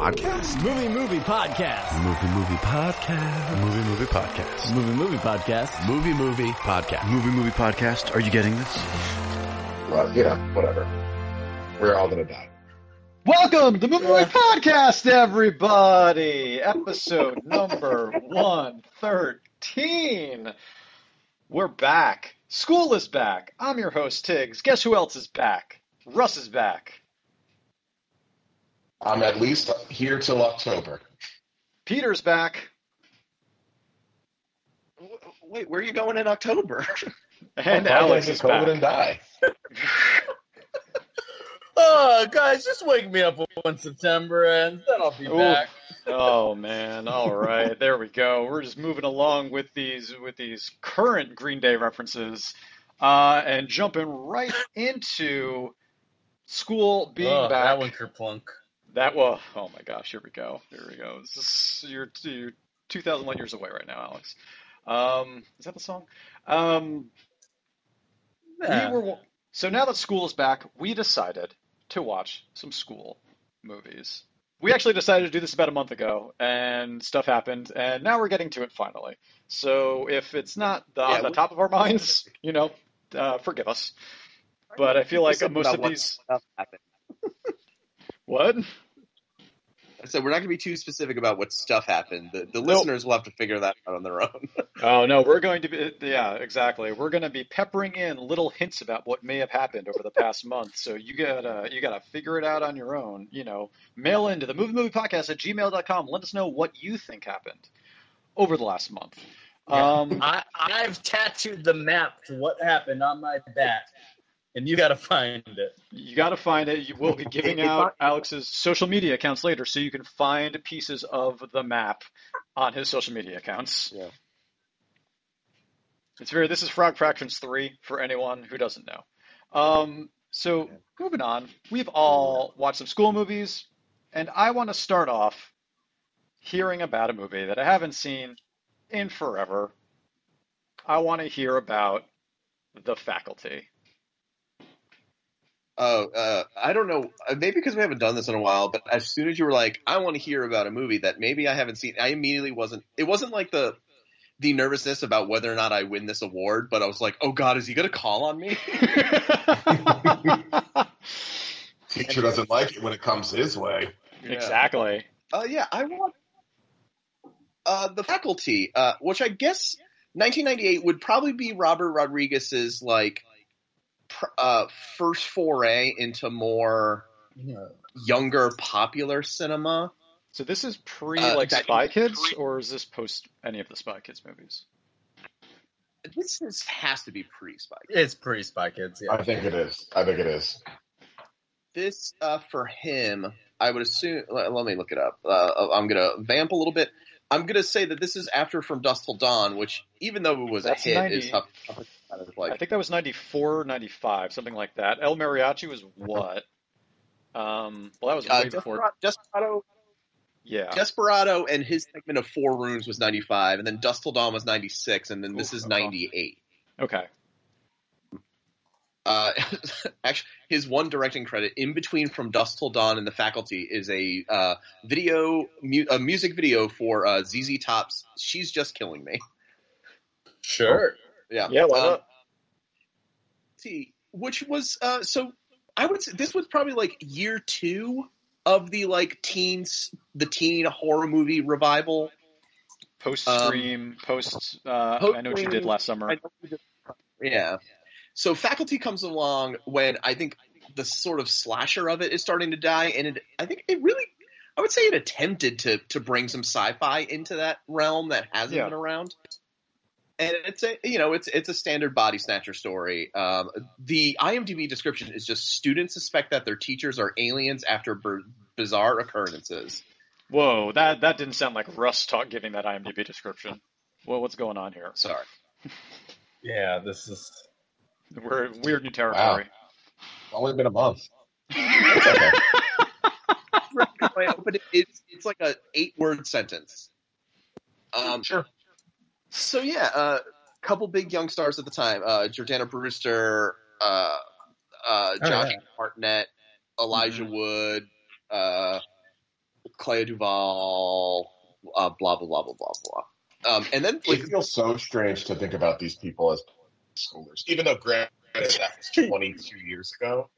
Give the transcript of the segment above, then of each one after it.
podcast? Movie Movie Podcast. Movie movie podcast. Movie movie podcast. Movie Movie Podcast. Movie movie podcast. Movie movie podcast. Are you getting this? Well, you know, whatever. We're all gonna die. Welcome to Movie Movie Podcast, everybody. Episode number 113. We're back. School is back. I'm your host, Tiggs. Guess who else is back? Russ is back. I'm at least here till October. Peter's back. Wait, where are you going in October? And I'll Alex is COVID back. and die. Oh, guys, just wake me up when September ends, then I'll be Ooh. back. Oh man! All right, there we go. We're just moving along with these with these current Green Day references, uh, and jumping right into school being oh, back. that one kerplunk. That was oh my gosh! Here we go. Here we go. This is, you're you're two thousand light years away right now, Alex. Um, is that the song? Um, Yeah. we were so now that school is back, we decided to watch some school movies. We actually decided to do this about a month ago, and stuff happened, and now we're getting to it finally. So if it's not the, on Yeah, the we- top of our minds, you know, uh, forgive us. But I feel like most of these. stuff happened. What? I said we're not going to be too specific about what stuff happened. The, the listeners will have to figure that out on their own. Oh no, we're going to be yeah, exactly. We're going to be peppering in little hints about what may have happened over the past month. So you gotta you gotta figure it out on your own. You know, mail into the movie movie podcast at gmail.com. Let us know what you think happened over the last month. Um, I, I've tattooed the map to what happened on my bat, and you got to find it. you got to find it. You will be giving out Alex's social media accounts later, so you can find pieces of the map on his social media accounts. Yeah. It's very. This is Frog Fractions three for anyone who doesn't know. Um, so moving on, we've all watched some school movies, and I want to start off hearing about a movie that I haven't seen in forever. I want to hear about The Faculty. Oh, uh, I don't know. uh, Maybe because we haven't done this in a while, but as soon as you were like, "I want to hear about a movie that maybe I haven't seen," I immediately wasn't. It wasn't like the the nervousness about whether or not I win this award, but I was like, "Oh God, is he going to call on me?" Teacher doesn't like it when it comes his way. Yeah. Exactly. Uh, yeah, I want uh, the faculty, uh, which I guess 1998 would probably be Robert Rodriguez's like pr- uh, first foray into more younger popular cinema. So this is pre Uh, like Spy Kids, pre- or is this post any of the Spy Kids movies? This is, has to be pre-Spy. Kids. It's pre Spy Kids, yeah. I think it is. I think it is. This uh, for him, I would assume. Let, let me look it up. Uh, I'm gonna vamp a little bit. I'm gonna say that this is after From Dusk Till Dawn, which even though it was That's a hit, 90 is tough. tough to kind of like I think that was 94, 95, something like that. El Mariachi was what? Um, well, that was uh, way before. Desperado, Desperado Yeah. Desperado and his segment of Four Rooms was 95, and then Dusk Till Dawn was 96, and then this Ooh, is oh. 98. Okay. Uh, actually, his one directing credit in between From Dusk Till Dawn and The Faculty is a uh, video, mu- a music video for uh, ZZ Top's "She's Just Killing Me." Sure. Yeah, Yeah, why Um, not? See, which was uh, so. I would say this was probably like year two of the like teens, the teen horror movie revival. Post Scream, post. Uh, I know what you did last summer. I know we did- Yeah. So faculty comes along when I think the sort of slasher of it is starting to die, and it, I think it really, I would say it attempted to to bring some sci-fi into that realm that hasn't Yeah. been around. And it's a you know it's it's a standard body snatcher story. Um, the IMDb description is just students suspect that their teachers are aliens after b- bizarre occurrences. Whoa, that that didn't sound like Russ talk giving that IMDb description. Well, what's going on here? Sorry. Yeah, this is. We're weird new territory. It's only been a month. but it, it's it's like a eight word sentence. Um, Sure. So yeah, a uh, couple big young stars at the time: uh, Jordana Brewster, uh, uh, Oh, Josh yeah. Hartnett, Elijah Wood, uh, Clea DuVall, uh, blah blah blah blah blah blah. Um, and then like It feels so strange to think about these people as schoolers, even though granted that was 22 years ago.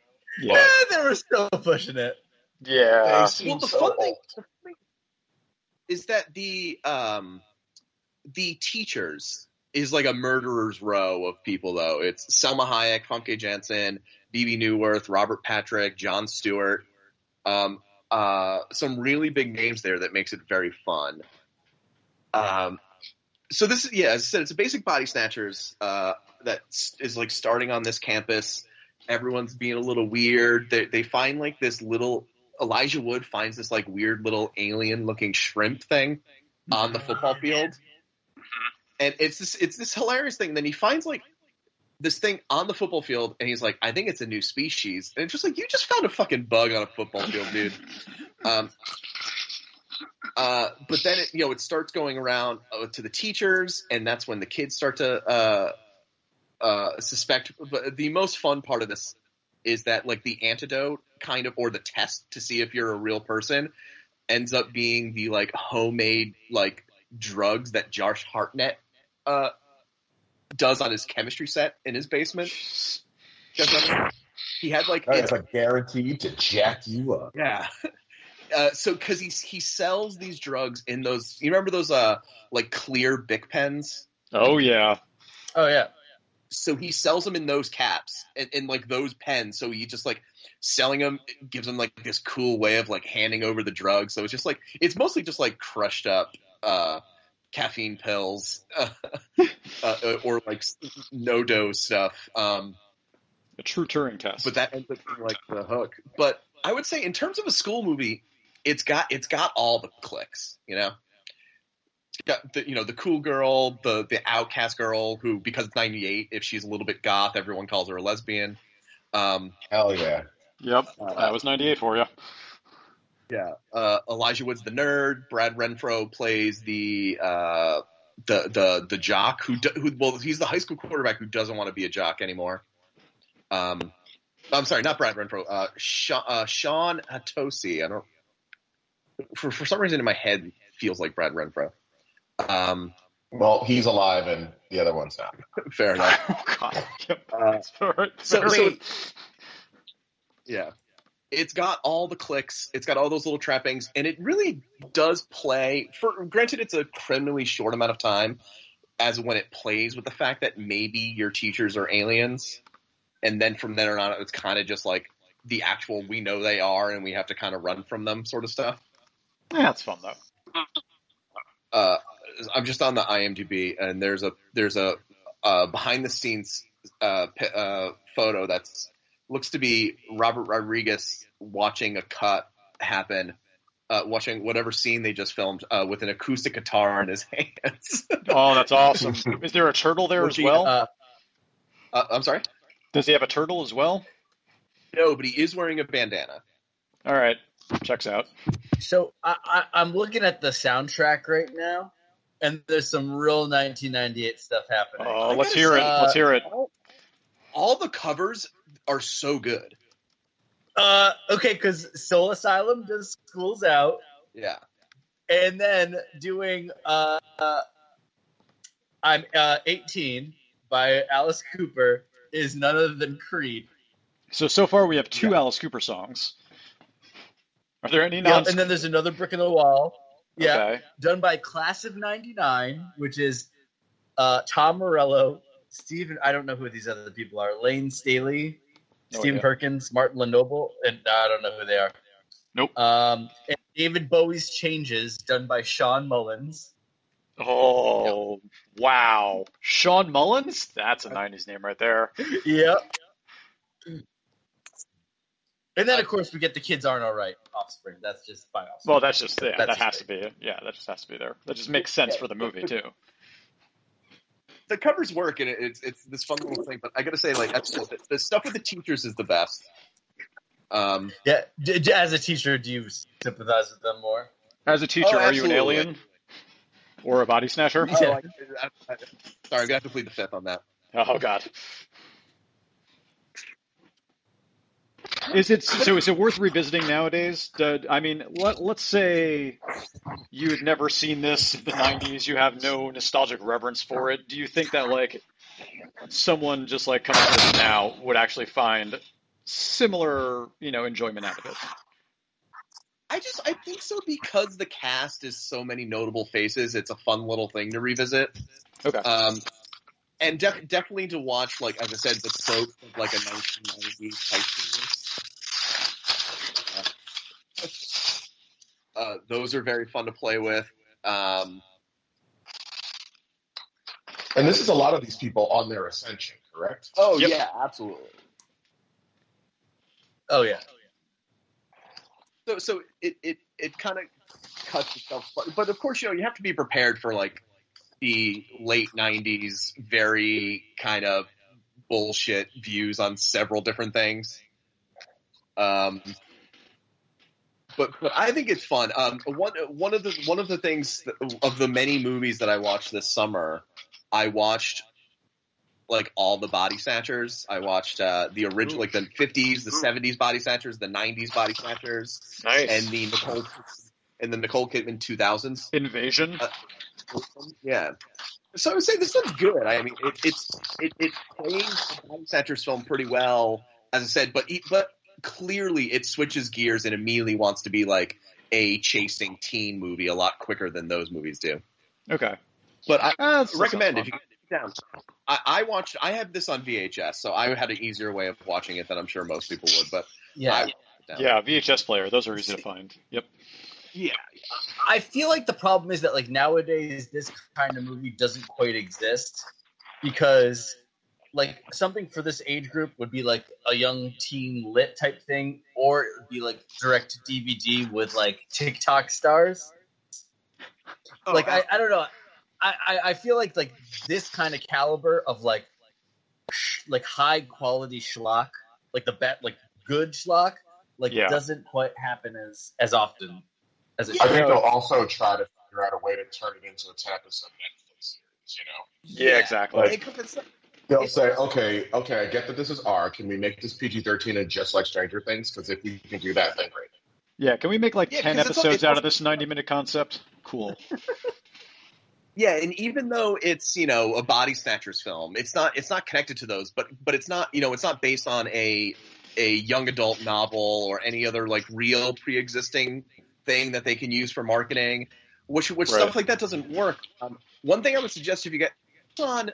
Yeah. Yeah, they were still pushing it. Yeah. Well, the so fun thing is that the um the teachers is like a murderer's row of people though. It's Salma Hayek, Famke Janssen, Bebe Neuwirth, Robert Patrick, Jon Stewart. Um, uh, some really big names there that makes it very fun. Um, so this is yeah, as I said, it's a basic body snatchers uh, that is like starting on this campus. Everyone's being a little weird. They they find like this little Elijah Wood finds this like weird little alien looking shrimp thing on the football field. And it's this it's this hilarious thing. And Then he finds like this thing on the football field and he's like, I think it's a new species. And it's just like you just found a fucking bug on a football field, dude. Um uh, but then it, you know it starts going around uh, to the teachers, and that's when the kids start to uh, uh, suspect. But the most fun part of this is that like the antidote kind of or the test to see if you're a real person ends up being the like homemade like drugs that Josh Hartnett uh, does on his chemistry set in his basement. You guys remember? He had like Oh, it's like guaranteed to jack you up. yeah. Uh, so, because he he sells these drugs in those, you remember those uh like clear Bic pens? Oh yeah. Oh yeah. So he sells them in those caps and in like those pens. So he just like selling them gives him like this cool way of like handing over the drugs. So it's just like it's mostly just like crushed up uh caffeine pills uh, uh, or like NoDoz stuff. Um, A true Turing test. but that ends up being like the hook. But I would say in terms of a school movie, it's got it's got all the clicks, you know. It's got the you know the cool girl, the the outcast girl who because it's ninety eight, if she's a little bit goth, everyone calls her a lesbian. Um, Hell yeah. yep. Uh, That was 98 for you. Yeah, uh, Elijah Wood's the nerd. Brad Renfro plays the uh, the the the jock who do, who well he's the high school quarterback who doesn't want to be a jock anymore. Um, I'm sorry, not Brad Renfro. Uh, Sean, uh, Shawn Hatosy. I don't. For for some reason in my head feels like Brad Renfro. Um, Well, he's alive and the other one's not. fair enough. oh god. Yep. Uh, All right. so- so- enough. Yeah. It's got all the clicks, it's got all those little trappings, and it really does play for granted it's a criminally short amount of time as when it plays with the fact that maybe your teachers are aliens. And then from then on it's kind of just like the actual we know they are and we have to kind of run from them sort of stuff. yeah, it's fun though. uh, I'm just on the IMDb, and there's a there's a uh, behind the scenes uh, p- uh, photo that's looks to be Robert Rodriguez watching a cut happen, uh, watching whatever scene they just filmed uh, with an acoustic guitar in his hands. Oh, that's awesome. Is there a turtle there as Looking, well? Uh, uh, I'm sorry, Does he have a turtle as well? no, but he is wearing a bandana. All right. Checks out. so I, I, I'm looking at the soundtrack right now, and there's some real 1998 stuff happening. Oh, I let's hear it. say, Let's hear it. All, all the covers are so good. Uh, okay, because Soul Asylum does Schools Out, Yeah, and then doing uh, uh I'm uh 18 by Alice Cooper is none other than Creed. So so far we have two Alice Cooper songs. Are there any Yeah, non? and then there's another brick in the wall. Yeah, Okay. done by Class of '99, which is uh, Tom Morello, Stephen. I don't know who these other people are. Layne Staley, No Stephen idea. Perkins, Martyn LeNoble, and uh, I don't know who they are. Nope. Um, and David Bowie's Changes, done by Shawn Mullins. Oh wow, Shawn Mullins. That's a '90s name right there. Yep. And then, of course, we get the kids aren't all right. Offspring. That's just by Offspring. Well, that's just yeah, That's that has to be. Yeah, that just has to be there. That just makes sense for the movie too. The covers work, and it, it's it's this fun little thing. But I gotta say, like that's, the, the stuff with the teachers is the best. Um, yeah. D- d- as a teacher, do you sympathize with them more? As a teacher, Oh, are you an alien or a body snatcher? Oh, I, I, I, sorry, I'm gonna have to plead the fifth on that. Oh god. Is it so? Is it worth revisiting nowadays? Do- I mean, let, let's say you had never seen this in the '90s. You have no nostalgic reverence for it. Do you think that like someone just like coming to this now would actually find similar, you know, enjoyment out of it? I just I think so because the cast is so many notable faces. It's a fun little thing to revisit. Okay. Um, and def- definitely to watch, like as I said, the tropes of like a 1990s high Uh, those are very fun to play with. Um, And this is a lot of these people on their ascension, correct? oh Yep. yeah, absolutely. Oh yeah. So so it it, it kind of cuts itself, but, but of course you know you have to be prepared for like the late '90s, very kind of bullshit views on several different things. Um, but but I think it's fun. Um, one one of the one of the things that, of the many movies that I watched this summer, I watched like all the body snatchers. I watched uh, the original, like the '50s, the '70s body snatchers, the '90s body snatchers, Nice. and the Nicole and the Nicole Kidman 2000s. Invasion. Uh, Yeah. So I would say this one's good. I mean, it, it's it it plays the Body Snatchers film pretty well, as I said, but but clearly it switches gears and immediately wants to be like a chasing teen movie a lot quicker than those movies do. Okay. But I ah, that's- recommend if you get down. I, I watched. I have this on VHS, so I had an easier way of watching it than I'm sure most people would. But Yeah. I. Yeah, VHS player. Those are easy to find. Yep. yeah, I feel like the problem is that like nowadays this kind of movie doesn't quite exist because like something for this age group would be like a young teen lit type thing, or it would be like direct DVD with like TikTok stars. like I, I don't know. I, I, I feel like like this kind of caliber of like like high quality schlock, like the bet like good schlock, like Yeah. doesn't quite happen as as often as it I should. think they'll also try to figure out a way to turn it into a 10 episode Netflix series, you know? Yeah, exactly. Like, it's not- They'll say, okay, okay, I get that this is R. Can we make this PG 13 and just like Stranger Things? Because if we can do that, then great. Yeah, can we make like Yeah, 10 'cause it's al- episodes it's out also- of this 90 minute concept? Cool. Yeah, and even though it's you know a body snatchers film, it's not it's not connected to those, but but it's not you know it's not based on a a young adult novel or any other like real pre existing thing that they can use for marketing, which which Right. stuff like that doesn't work. Um, one thing I would suggest if you get on,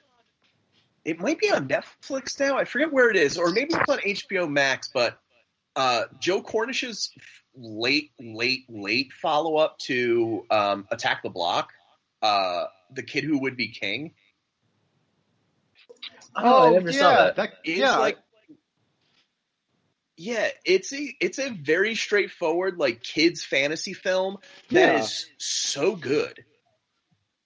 it might be on Netflix now. I forget where it is, or maybe it's on HBO Max. But uh, Joe Cornish's late late late follow up to um, Attack the Block uh, the kid who would be king. Oh, I never yeah, saw that. Is yeah, like, yeah, it's a it's a very straightforward like kids fantasy film that Yeah. is so good.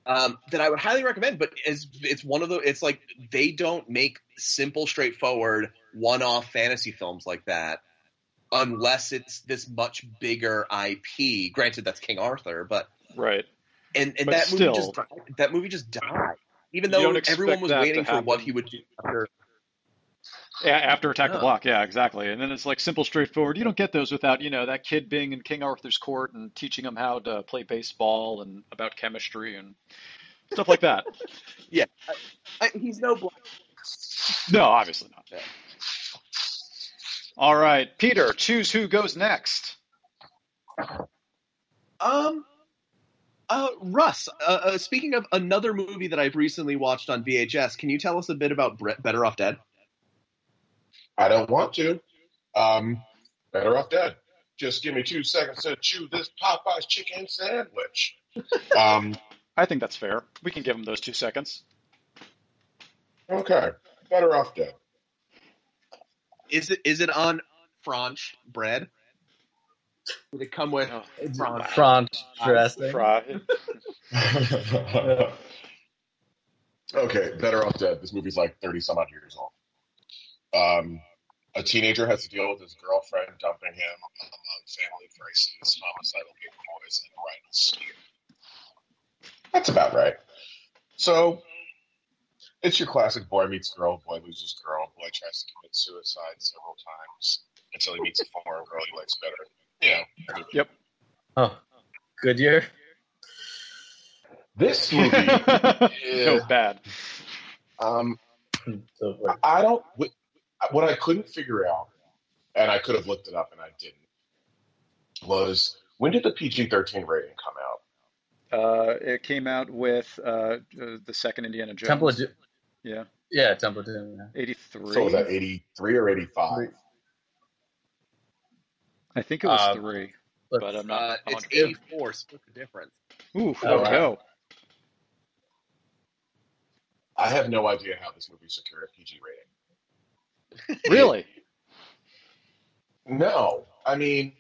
Um, that I would highly recommend, but it's it's one of the it's like they don't make simple, straightforward, one-off fantasy films like that unless it's this much bigger IP. Granted, that's King Arthur, but right. and and But that movie just died. that movie just died. Even though everyone was waiting for what he would do after. Yeah, after Attack the Block, yeah, exactly. And then it's like simple, straightforward. You don't get those without, you know, that kid being in King Arthur's court and teaching him how to play baseball and about chemistry and stuff like that. I, he's no block. No, obviously not. Yeah. All right, Peter, choose who goes next. Um, uh, Russ. Uh, uh, speaking of another movie that I've recently watched on VHS, can you tell us a bit about Bre- Better Off Dead? I don't want to. Um, better off dead. Just give me two seconds to chew this Popeye's chicken sandwich. um, I think that's fair. We can give him those two seconds. okay, better off dead. Is it is it on French bread? Did it come with Oh, French? Front dressing. Fry. okay, better off dead. This movie's like thirty some odd years old. Um, a teenager has to deal with his girlfriend dumping him among family crises, homicidal big boys, and rival scheme. That's about right. So, it's your classic boy meets girl, boy loses girl, boy tries to commit suicide several times. until he meets a foreign girl he likes better. You know, Oh, good year. this movie. it yeah, bad. um, I don't. What I couldn't figure out, and I could have looked it up and I didn't, was when did the PG thirteen rating come out? Uh, it came out with uh, uh, the second Indiana Jones. Temple of Doom. yeah, Yeah, Temple of Doom. yeah. 83. So was that eighty three or eighty five? I think it was Uh, three, But but I'm not. Uh, it's on- 84. Split the difference. Ooh, Oh, let's wow. go. I have no idea how this movie secured a PG rating. Really? No, I mean,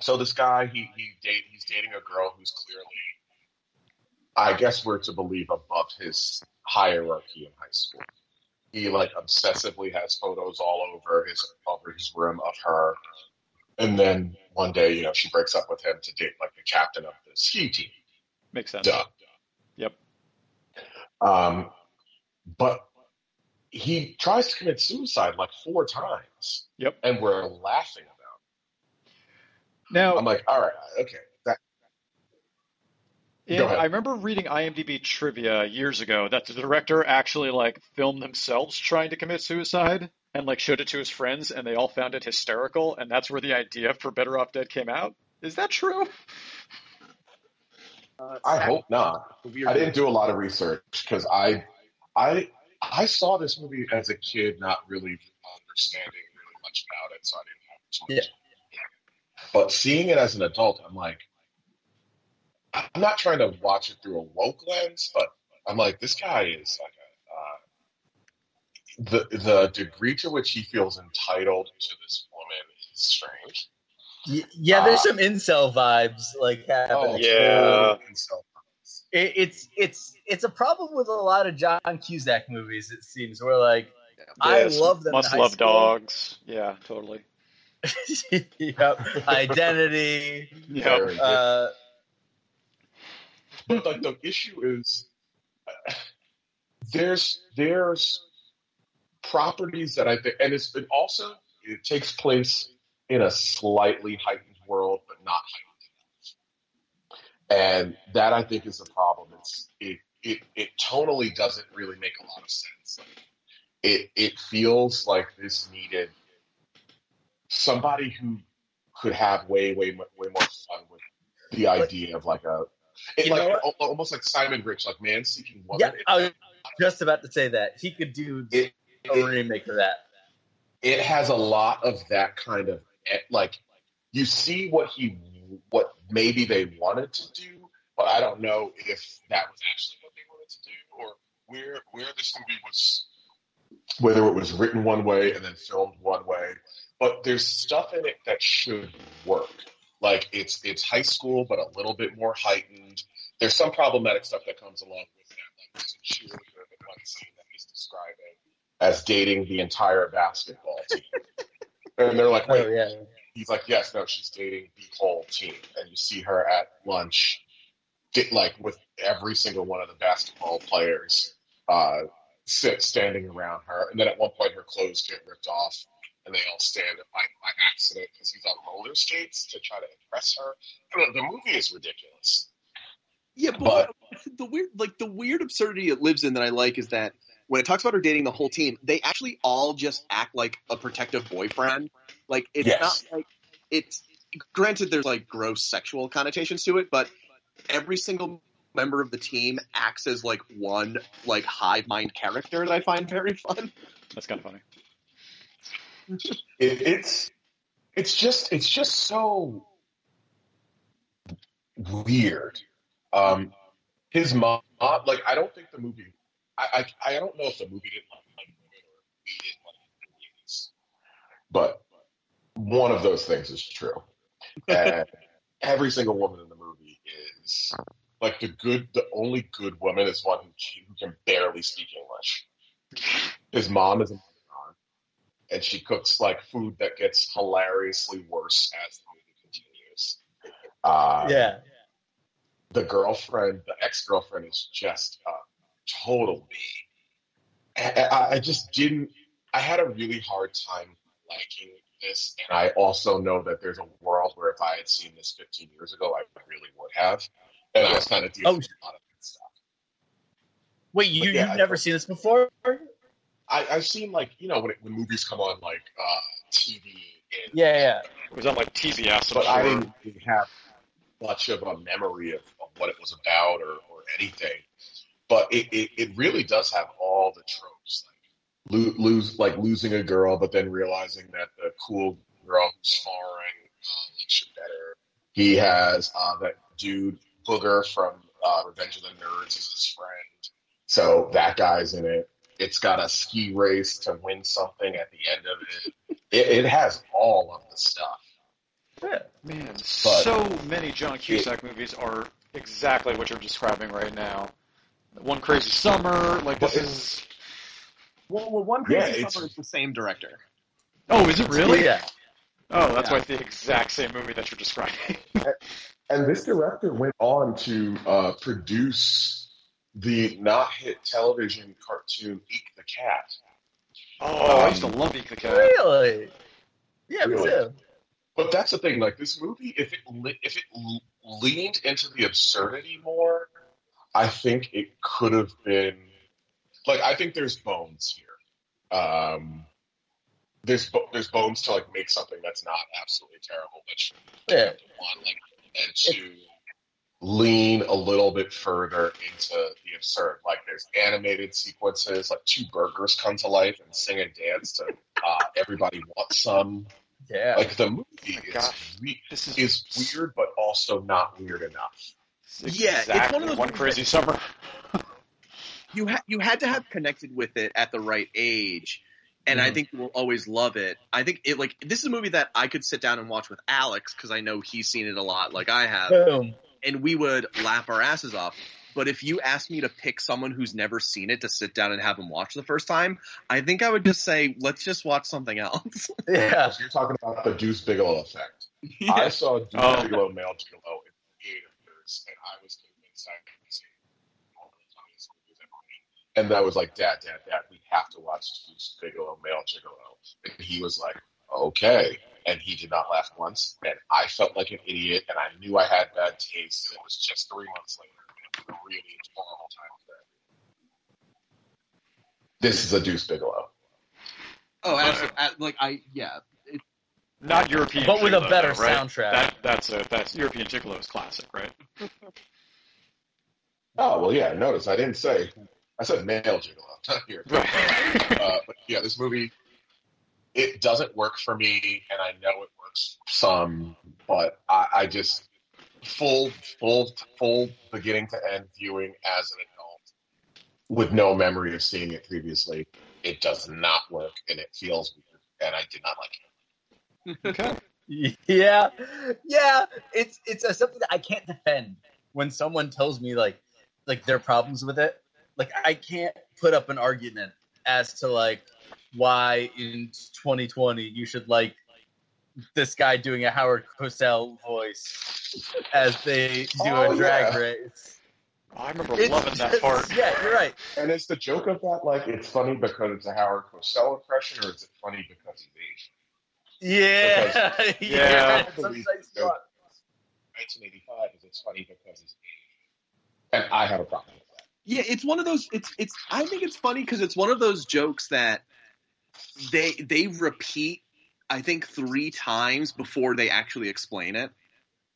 so this guy he he date he's dating a girl who's clearly, I guess we're to believe above his hierarchy in high school. He like obsessively has photos all over his over his room of her, and then one day you know she breaks up with him to date like the captain of the ski team. Makes sense. Duh. Yep. Um, but he tries to commit suicide like four times. Yep. And we're laughing about. Now. I'm like, all right, okay, that in. I remember reading IMDb trivia years ago that the director actually like filmed themselves trying to commit suicide and like showed it to his friends, and they all found it hysterical, and that's where the idea for Better Off Dead came out. Is that true? Uh, I hope not. I didn't do a lot of research because I, I, I saw this movie as a kid, not really understanding really much about it, so I didn't have too much. But seeing it as an adult, I'm like, I'm not trying to watch it through a woke lens, but I'm like, this guy is like a, uh, the the degree to which he feels entitled to this woman is strange. Yeah, there's Uh, some incel vibes like happening. yeah. And so, It, it's it's it's a problem with a lot of John Cusack movies. It seems where like I love them. Must high love school. dogs. Yeah, totally. yep. Identity. Yep. Uh, But like the issue is, uh, there's there's properties that I think, and it's it also it takes place in a slightly heightened world, but not heightened enough. And that I think is the problem. It's it it it tonally doesn't really make a lot of sense. It it feels like this needed somebody who could have way way way more fun with the idea of like a it, like almost like Simon Rich, like man seeking woman. yeah, I was just about to say that he could do It- a it- remake of that. it has a lot of that kind of eh, like you see what he what maybe they wanted to do, but I don't know if that was actually what they wanted to do or where where this movie was whether it was written one way and then filmed one way. But there's stuff in it that should work. Like it's it's high school but a little bit more heightened. There's some problematic stuff that comes along with that. Like there's a cheerleader in one scene that he's describing as dating the entire basketball team. and they're like, oh, wait, Oh yeah. He's like, yes, no, she's dating the whole team. And you see her at lunch, get like with every single one of the basketball players uh, sit standing around her. And then at one point, her clothes get ripped off, and they all stand by, by accident because he's on roller skates to try to impress her. I the movie is ridiculous. Yeah, but, But- the weird, like the weird absurdity it lives in that I like is that when it talks about her dating the whole team, they actually all just act like a protective boyfriend. Like it's Yes. not like it's. Granted, there's like gross sexual connotations to it, but every single member of the team acts as like one like hive mind character that I find very fun. That's kind of funny. it, it's it's just it's just so weird. Um, his mom, like, I don't think the movie. I I, I don't know if the movie didn't like it or we didn't like it, but one of those things is true. And every single woman in the movie is like the good. The only good woman is one who, who can barely speak English. His mom is a and she cooks like food that gets hilariously worse as the movie continues. Uh, Yeah. the girlfriend, the ex girlfriend, is just a total B. I, I, I just didn't. I had a really hard time liking this, and I also know that there's a world where if I had seen this 15 years ago, I really would have. And I was kind of dealing Oh. with a lot of that stuff. Wait, you Yeah, you've I never thought- seen this before? I, I've seen like you know when, it, when movies come on like uh, TV, and, Yeah, yeah. It was on like TBS. I'm but I didn't really have much of a memory of, of what it was about or, or anything. But it, it, it really does have all the tropes, like lo- lose like losing a girl, but then realizing that the cool girl who's sparring uh, likes you better. He has uh, that dude Booger from uh, Revenge of the Nerds is his friend, so that guy's in it. It's got a ski race to win something at the end of it. It, it has all of the stuff. yeah. Man, so many John Cusack movies are exactly what you're describing right now. One Crazy Summer, like this Well, is. Well, well one crazy it's- summer is the same director. Oh, is it really? Yeah. Oh, that's Yeah. why it's the exact same movie that you're describing. And this director went on to uh, produce the not hit television cartoon Eek the Cat. oh, I used to love Eek the Cat. Really? Yeah, me Really? too. But that's the thing, like this movie, if it le- if it leaned into the absurdity more, I think it could have been like I think there's bones here. Um, there's bo- there's bones to like make something that's not absolutely terrible, which Yeah. one like and to lean a little bit further into the absurd. Like there's animated sequences, like two burgers come to life and sing and dance to uh, "Everybody Wants Some." Yeah. Like the movie my is gosh. re- This is, is weird, but also not weird enough. Yeah, it's one of those One movies Crazy Summer. You ha- you had to have connected with it at the right age, and I Mhm. think you will always love it. I think it like this is a movie that I could sit down and watch with Alex because I know he's seen it a lot, like I have, Boom. and we would laugh our asses off. But if you asked me to pick someone who's never seen it to sit down and have them watch the first time, I think I would just say, let's just watch something else. Yeah. So you're talking about the Deuce Bigalow effect. I saw Deuce Oh. Bigalow male Gigolo theaters, and I was convinced I could see one of the funniest movies ever made. And that was like, Dad, Dad, Dad, we have to watch Bigalow male Gigolo. And he was like, okay. And he did not laugh once, and I felt like an idiot, and I knew I had bad taste, and it was just three months later, and it was a really horrible time for everyone. This is a Deuce Bigalow. oh, absolutely. Like I, yeah, Not European. But with a better though, right? soundtrack. That, that's a that's European Gigolo is classic, right? Oh well, yeah. Notice I didn't say. I said male gigolo. Not here. Right. Uh, but yeah, this movie it doesn't work for me, and I know it works some, but I, I just full, full, full beginning to end viewing as an adult with no memory of seeing it previously. It does not work, and it feels weird, and I did not like it. Okay. Yeah, yeah. It's it's a, something that I can't defend when someone tells me like like their problems with it. Like I can't put up an argument as to like why in 2020 you should like this guy doing a Howard Cosell voice as they do Oh, a drag yeah. race. I remember It's loving that part. Yeah, you're right. And is the joke of that like it's funny because it's a Howard Cosell impression, or is it funny because he's Asian? Yeah, Yeah. yeah. Sometimes you are. 1985 is it's funny because he's Asian. And I have a problem with that. Yeah, it's one of those. It's it's. I think it's funny because it's one of those jokes that they they repeat. I think three times before they actually explain it.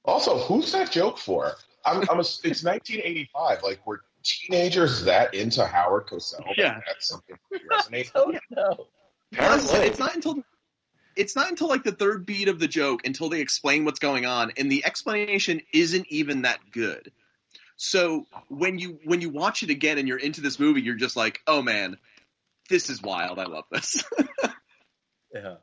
Also, who's that joke for? I'm, I'm a, it's 1985. Like, were teenagers that into Howard Cosell? Yeah. That's something that resonates. Oh no. Apparently. It's not until it's not until like the third beat of the joke until they explain what's going on, and the explanation isn't even that good. So when you when you watch it again and you're into this movie, you're just like, oh man, this is wild. I love this. Yeah.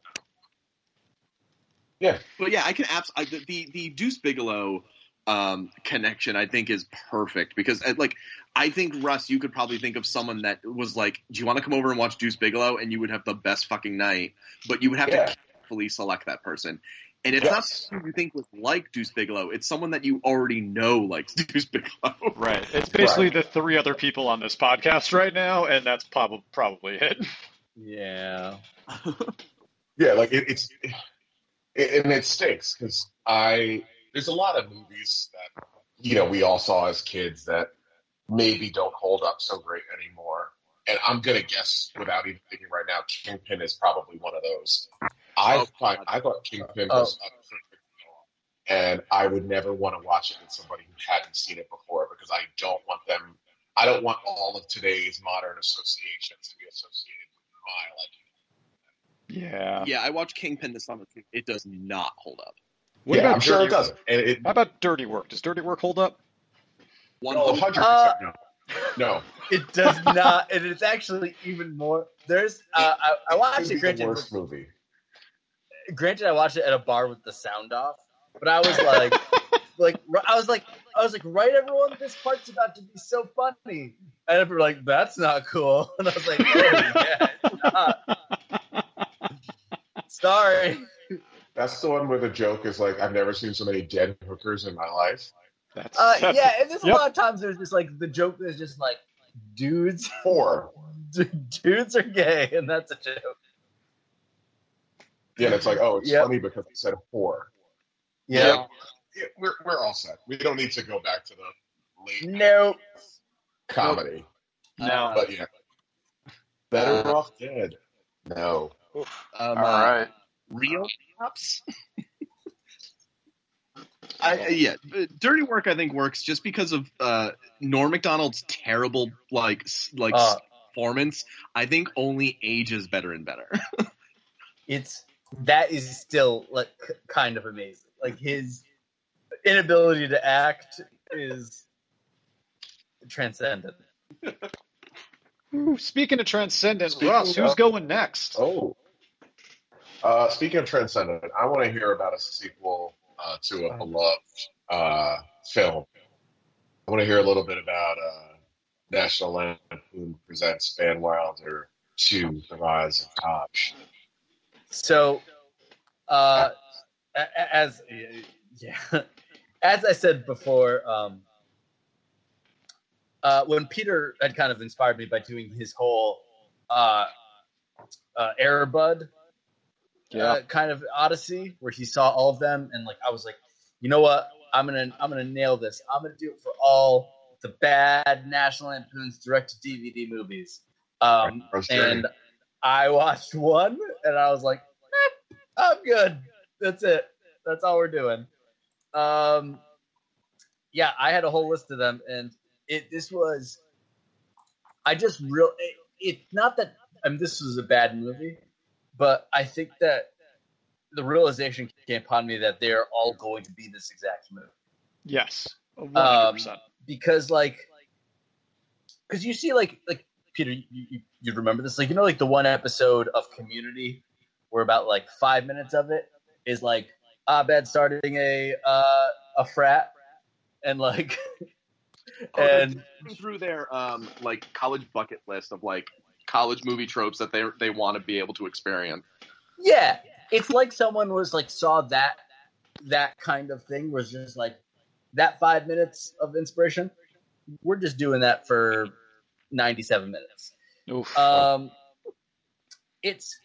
Yeah. But yeah, I can abs- I, the, the the Deuce Bigalow um, connection I think is perfect because uh, like I think Russ, you could probably think of someone that was like, "Do you want to come over and watch Deuce Bigalow?" and you would have the best fucking night, but you would have Yeah. to carefully select that person. And it's Yes. not someone you think would like Deuce Bigalow; it's someone that you already know likes Deuce Bigalow. Right. It's basically Right. the three other people on this podcast right now, and that's probably probably it. Yeah. Yeah, like it, it's and it stinks because I there's a lot of movies that you know we all saw as kids that maybe don't hold up so great anymore. And I'm gonna guess without even thinking right now, Kingpin is probably one of those. I Oh, find, God. I thought Kingpin Oh. was a perfect film, and I would never want to watch it with somebody who hadn't seen it before because I don't want them. I don't want all of today's modern associations to be associated with my liking. Yeah. Yeah, I watched Kingpin this summer. It does not hold up. What yeah, about I'm sure it doesn't. And it, How about Dirty Work? Does Dirty Work hold up? One no, hundred. 100% Uh, no. No, It does not, and it's actually even more. There's, uh, I, I watched It'd Granted, the worst movie. granted, I watched it at a bar with the sound off, but I was like, like, I was like, I was like, right, everyone, this part's about to be so funny, and everyone were like, that's not cool, and I was like, oh, yeah, it's not. Sorry. That's the one where the joke is like, I've never seen so many dead hookers in my life. That's, Uh, yeah, and there's a lot of times there's just like the joke is just like dudes, Four. dudes are gay, and that's a joke. Yeah, and it's like, oh, it's Yep. funny because he said four. Yeah. Yeah, we're, we're all set. We don't need to go back to the late No. comedy. No. But yeah. Better off dead. No. Um, All uh. Real cops. I, yeah, dirty work. I think works just because of uh, Norm Macdonald's terrible like like Uh, performance. I think only ages better and better. it's that is still like kind of amazing. Like his inability to act is transcendent. Ooh, speaking of transcendent, Speaking Russ, who's going next? Oh. Uh, speaking of Transcendent, I want to hear about a sequel uh, to a beloved uh, film. I want to hear a little bit about uh, National Lampoon Presents Van Wilder to The Rise of Taj. So, uh, as yeah, as I said before, um, uh, when Peter had kind of inspired me by doing his whole uh, uh, Airbud uh, kind of odyssey, where he saw all of them, and like I was like, you know what, I'm gonna I'm gonna nail this. I'm gonna do it for all the bad National Lampoon's direct to DVD movies. Um, and I watched one, and I was like, eh, I'm good. That's it. That's all we're doing. Um, yeah, I had a whole list of them, and it this was. I just real. It, it's not that I mean this was a bad movie, but I think that the realization came upon me that they're all going to be this exact move. Yes, Um, 100%. because like because you see like like peter you, you you remember this like you know like the one episode of community where about like five minutes of it is like abed starting a uh a frat and like and through their um like college bucket list of like college movie tropes that they they want to be able to experience. yeah it's like someone was like saw that that kind of thing was just like that five minutes of inspiration we're just doing that for 97 minutes Oof. Um, it's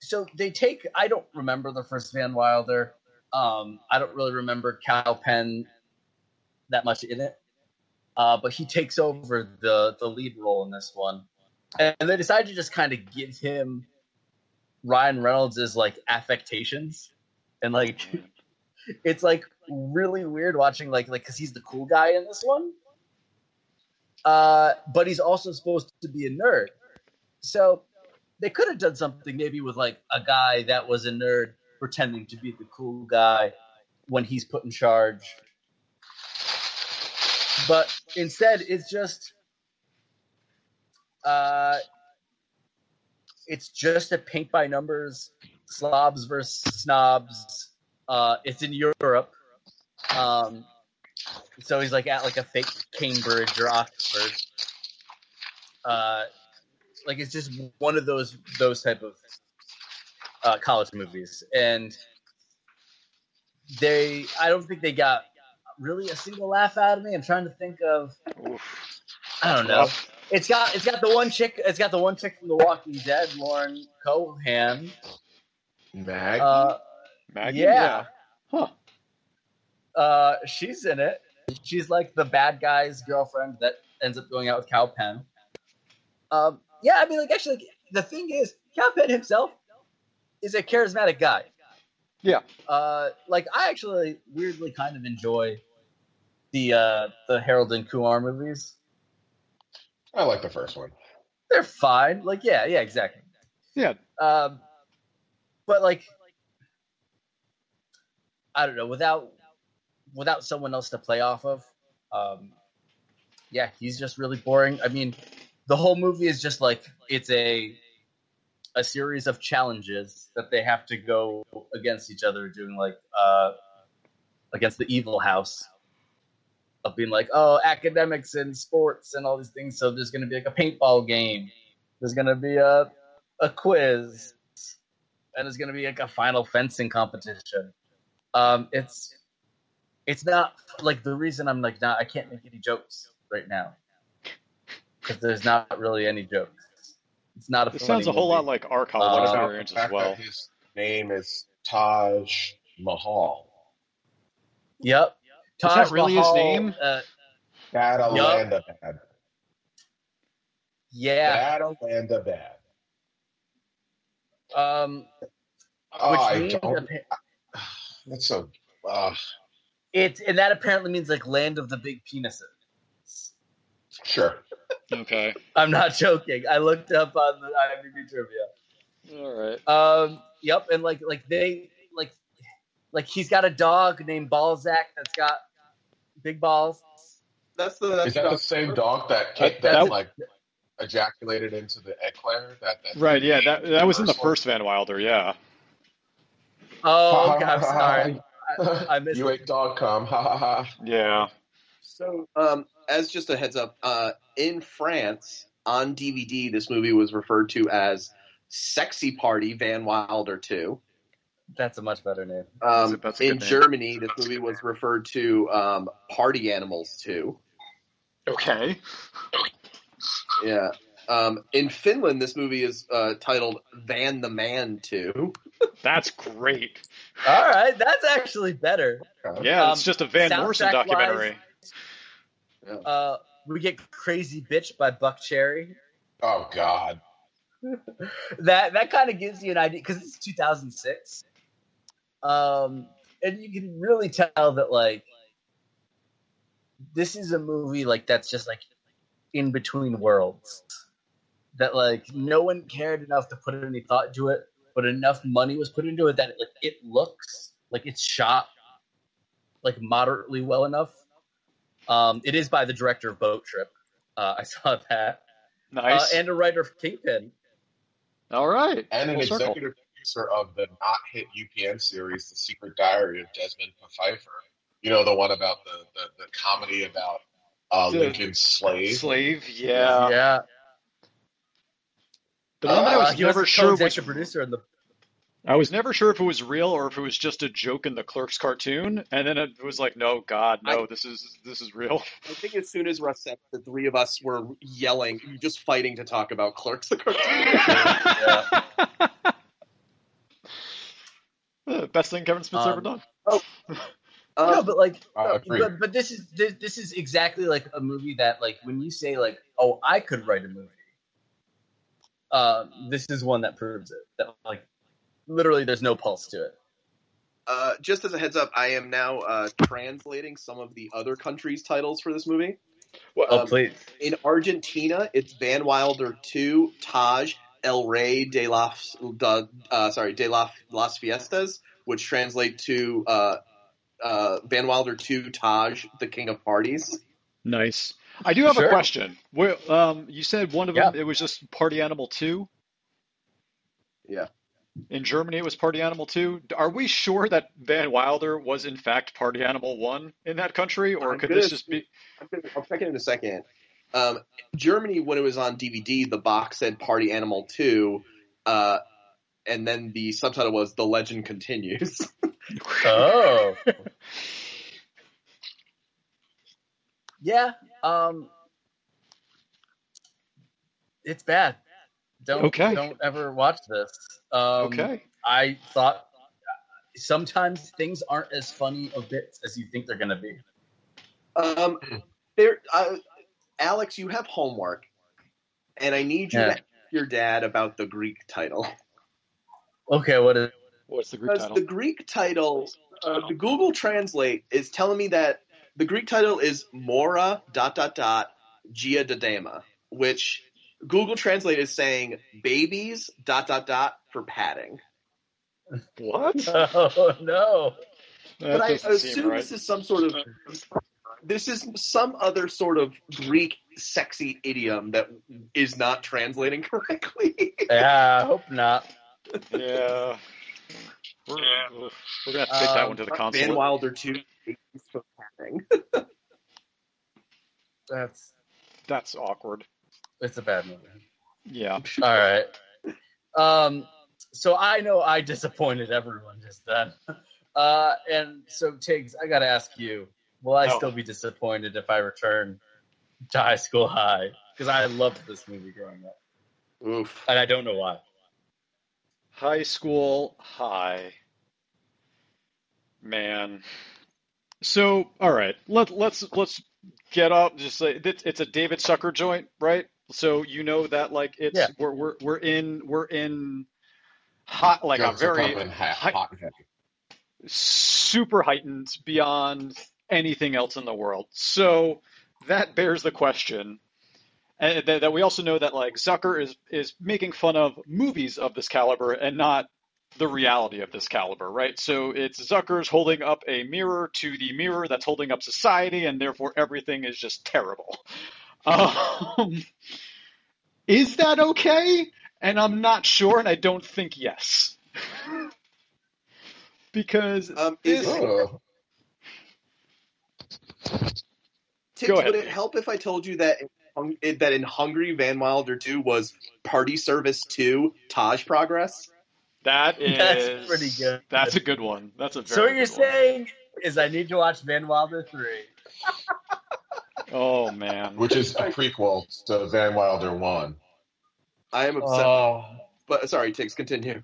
so they take. I don't remember the first Van Wilder. Um, I don't really remember Kal Penn that much in it. Uh, but he takes over the the lead role in this one, and they decide to just kind of give him Ryan Reynolds' like affectations, and like it's like really weird watching like like because he's the cool guy in this one. Uh, but he's also supposed to be a nerd. So they could have done something maybe with like a guy that was a nerd pretending to be the cool guy when he's put in charge. But instead, it's just uh, it's just a paint by numbers slobs versus snobs. Uh, it's in Europe. Um, so he's like at like a fake Cambridge or Oxford. Uh, like it's just one of those those type of uh, college movies, and they I don't think they got really a single laugh out of me. I'm trying to think of I don't know. It's got it's got the one chick. It's got the one chick from The Walking Dead, Lauren Cohan. Mag? Uh, Maggie? Yeah. Huh. Uh, she's in it. She's like the bad guy's girlfriend that ends up going out with Kal Penn. Um, yeah, I mean, like actually, like, the thing is, Kal Penn himself is a charismatic guy. Yeah. Uh, like I actually weirdly kind of enjoy the uh the Harold and Kumar movies. I like the first one. They're fine. Like yeah, yeah, exactly. Yeah. Um, but like, I don't know. Without without someone else to play off of, um, yeah, he's just really boring. I mean, the whole movie is just like it's a a series of challenges that they have to go against each other, doing like uh, against the evil house of being like, oh, academics and sports and all these things. So there's going to be like a paintball game. There's going to be a a quiz, and there's going to be like a final fencing competition. Um, it's it's not like the reason I'm like not I can't make any jokes right now because there's not really any jokes. It's not a. It sounds a whole lot like our college Uh, experience as well. his name is Taj Mahal. Yep. Is that really his name? Uh, Bad Alanda bad. yeah. Badalandabad. Um, Oh, which I means don't. appa- That's so. Uh, it and that apparently means like land of the big penises. sure. Okay. I'm not joking. I looked up on the IMDb trivia. All right. Um, yep, and like like they like like he's got a dog named Balzac that's got big balls. That's the that's Is that the- the same dog that That- that, that- like ejaculated into the eclair? That, that Right. Yeah. That that was in the First Van Wilder. Yeah. Oh, okay, I'm sorry. I, I missed you it. ate dog cum. Ha ha ha. Yeah. So, um, as just a heads up, uh, in France on DVD, this movie was referred to as "Sexy Party Van Wilder 2." That's a much better name. Um, That's a- that's a in name. Germany, this movie was referred to um, "Party Animals 2." Okay. Yeah. Um, in Finland, this movie is uh, titled "Van the Man 2." That's great. All right, that's actually better. Yeah. Um, it's just a Van Morrison soundtrack-wise- documentary. Uh, we get "Crazy Bitch" by Buckcherry. Oh God. That that kind of gives you an idea because it's 2006, um, and you can really tell that like this is a movie like that's just like in between worlds. That like no one cared enough to put any thought to it, but enough money was put into it that it, like it looks like it's shot like moderately well enough. Um, it is by the director of Boat Trip. Uh, I saw that, Nice. uh, and a writer of Kingpin. All right. And an executive producer of the not hit UPN series, The Secret Diary of Desmond Pfeiffer. You know the one about the the, the comedy about uh, The- Lincoln's slave. Slave. Yeah. yeah. The one that I Uh, was he never sure was co-executive producer in the I was never sure if it was real or if it was just a joke in the Clerks cartoon, and then it was like, no, God, no, this is this is real. I think as soon as Russ said, the three of us were yelling, just fighting to talk about Clerks the cartoon. Uh, Best thing Kevin Smith's Um, ever done. Oh, no, Um, but like, I no, but, but this is this, this is exactly like a movie that like when you say like, oh, I could write a movie. Uh, this is one that proves it. That like, literally, there's no pulse to it. uh, just as a heads up, I am now uh, translating some of the other countries' titles for this movie. Oh, Um, please. In Argentina, it's Van Wilder 2, Taj, El Rey de las, de, uh, sorry, de la, las Fiestas, which translate to uh, uh, Van Wilder 2, Taj, the King of Parties. Nice. I do have Sure. a question. Where, um, you said one of them it was just Party Animal Two. Yeah. In Germany, it was Party Animal Two. Are we sure that Van Wilder was in fact Party Animal One in that country, or I'm could gonna- this just be? I'm gonna- I'll check it in a second. Um, Germany, when it was on DVD, the box said Party Animal 2, uh, and then the subtitle was The Legend Continues. Oh. yeah. Um. It's bad. Don't Okay. don't ever watch this. Um, Okay. I thought sometimes things aren't as funny of bits as you think they're gonna be. Um, there, uh, Alex, you have homework, and I need you Yeah. to ask your dad about the Greek title. Okay, what is What's the Greek Because title? the Greek title, uh, the Google Translate is telling me that the Greek title is Mora dot dot dot Gia Dodema, which Google Translate is saying babies dot dot dot for padding. What? Oh no. That but I assume right. this is some sort of this is some other sort of Greek sexy idiom that is not translating correctly. Yeah, I hope not. Yeah. We're, we're gonna have to take that Um, one to the Van consulate. Wilder two babies for. That's That's awkward. it's a bad movie. Yeah. All right. Um, so I know I disappointed everyone just then. Uh, and so Tiggs, I gotta ask you, will I Oh. still be disappointed if I return to high school high? Because I loved this movie growing up. Oof. And I don't know why. High school high. Man. So, all right. Let let's let's get up. Just say it's, it's a David Zucker joint, right? So you know that like it's Yeah. we're we're we're in we're in hot like a very pumping hot, hot super heightened beyond anything else in the world. So that bears the question. And that, that we also know that like Zucker is is making fun of movies of this caliber and not the reality of this caliber, right? So it's Zucker's holding up a mirror to the mirror that's holding up society, and therefore everything is just terrible. Um, is that okay? And I'm not sure, and I don't think yes. because Um, is, this- Oh, Tips, Go ahead. would it help if I told you that in, Hung- that in Hungary Van Wilder 2 was Party Service 2 Taj Progress? That is That's pretty good. That's a good one. That's a very So what you're good one. saying is I need to watch Van Wilder 3. Oh man. which is a prequel to Van Wilder One. I am upset. Oh. but sorry, Tiggs, continue.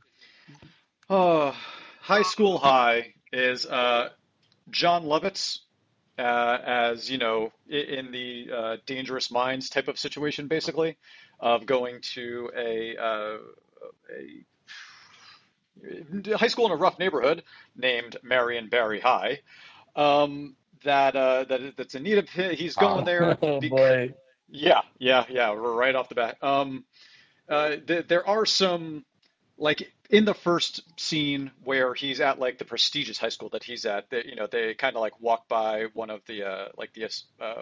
Oh, High School High is uh, Jon Lovitz uh, as you know in the uh, Dangerous Minds type of situation, basically, of going to a uh, a high school in a rough neighborhood named Marion Barry High. Um, that uh, that that's in need of he's going there. Oh boy. Yeah, yeah, yeah. We're right off the bat. Um, uh, th- there are some, like in the first scene where he's at like the prestigious high school that he's at. That you know they kind of like walk by one of the uh, like the uh,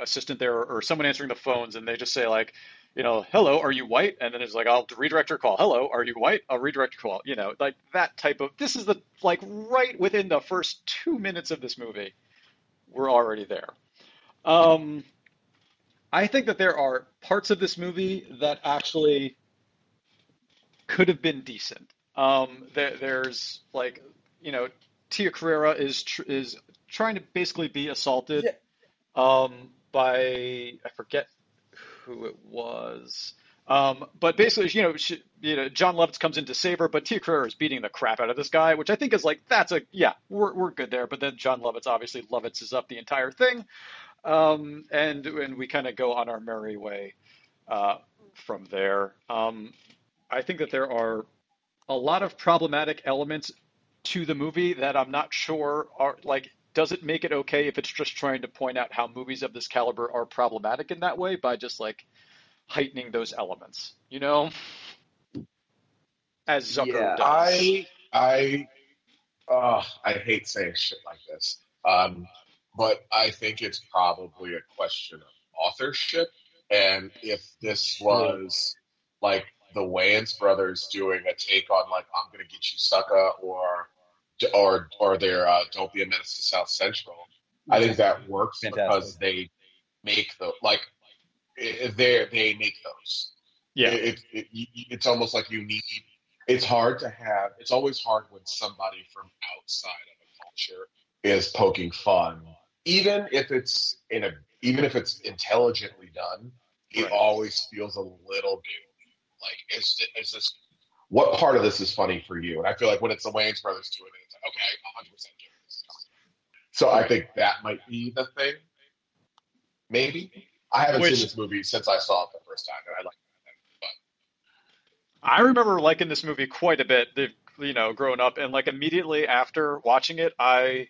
assistant there or someone answering the phones, and they just say like, you know, hello, are you white? And then it's like, I'll redirect your call. Hello, are you white? I'll redirect your call. You know, like that type of. This is the like right within the first two minutes of this movie, we're already there. Um, I think that there are parts of this movie that actually could have been decent. Um, there, there's like, you know, Tia Carrere is tr- is trying to basically be assaulted um, by I forget who it was. Um, but basically, you know, she, you know, Jon Lovitz comes in to save her, but Tia Carrere is beating the crap out of this guy, which I think is like that's a yeah, we're we're good there. But then Jon Lovitz obviously Lovitz is up the entire thing, um, and and we kind of go on our merry way uh, from there. Um, I think that there are a lot of problematic elements to the movie that I'm not sure are like. Does it make it okay if it's just trying to point out how movies of this caliber are problematic in that way by just like heightening those elements, you know? As Zucker Yeah, does. I I uh, I hate saying shit like this, um, but I think it's probably a question of authorship. And if this was like the Wayans brothers doing a take on like I'm gonna get you sucker or or or their uh, Don't Be a Menace to South Central, I think that works Fantastic. because they make the like they they make those. yeah, It, it, it, it's almost like you need. It's hard to have. It's always hard when somebody from outside of a culture is poking fun, even if it's in a, even if it's intelligently done. It Right. always feels a little bit like is is this what part of this is funny for you? And I feel like when it's the Wayans brothers doing it, it's like Okay, 100% curious. So I think that might be the thing. Maybe. I haven't Which- seen this movie since I saw it the first time, and I like I remember liking this movie quite a bit. The, you know, growing up, and like immediately after watching it, I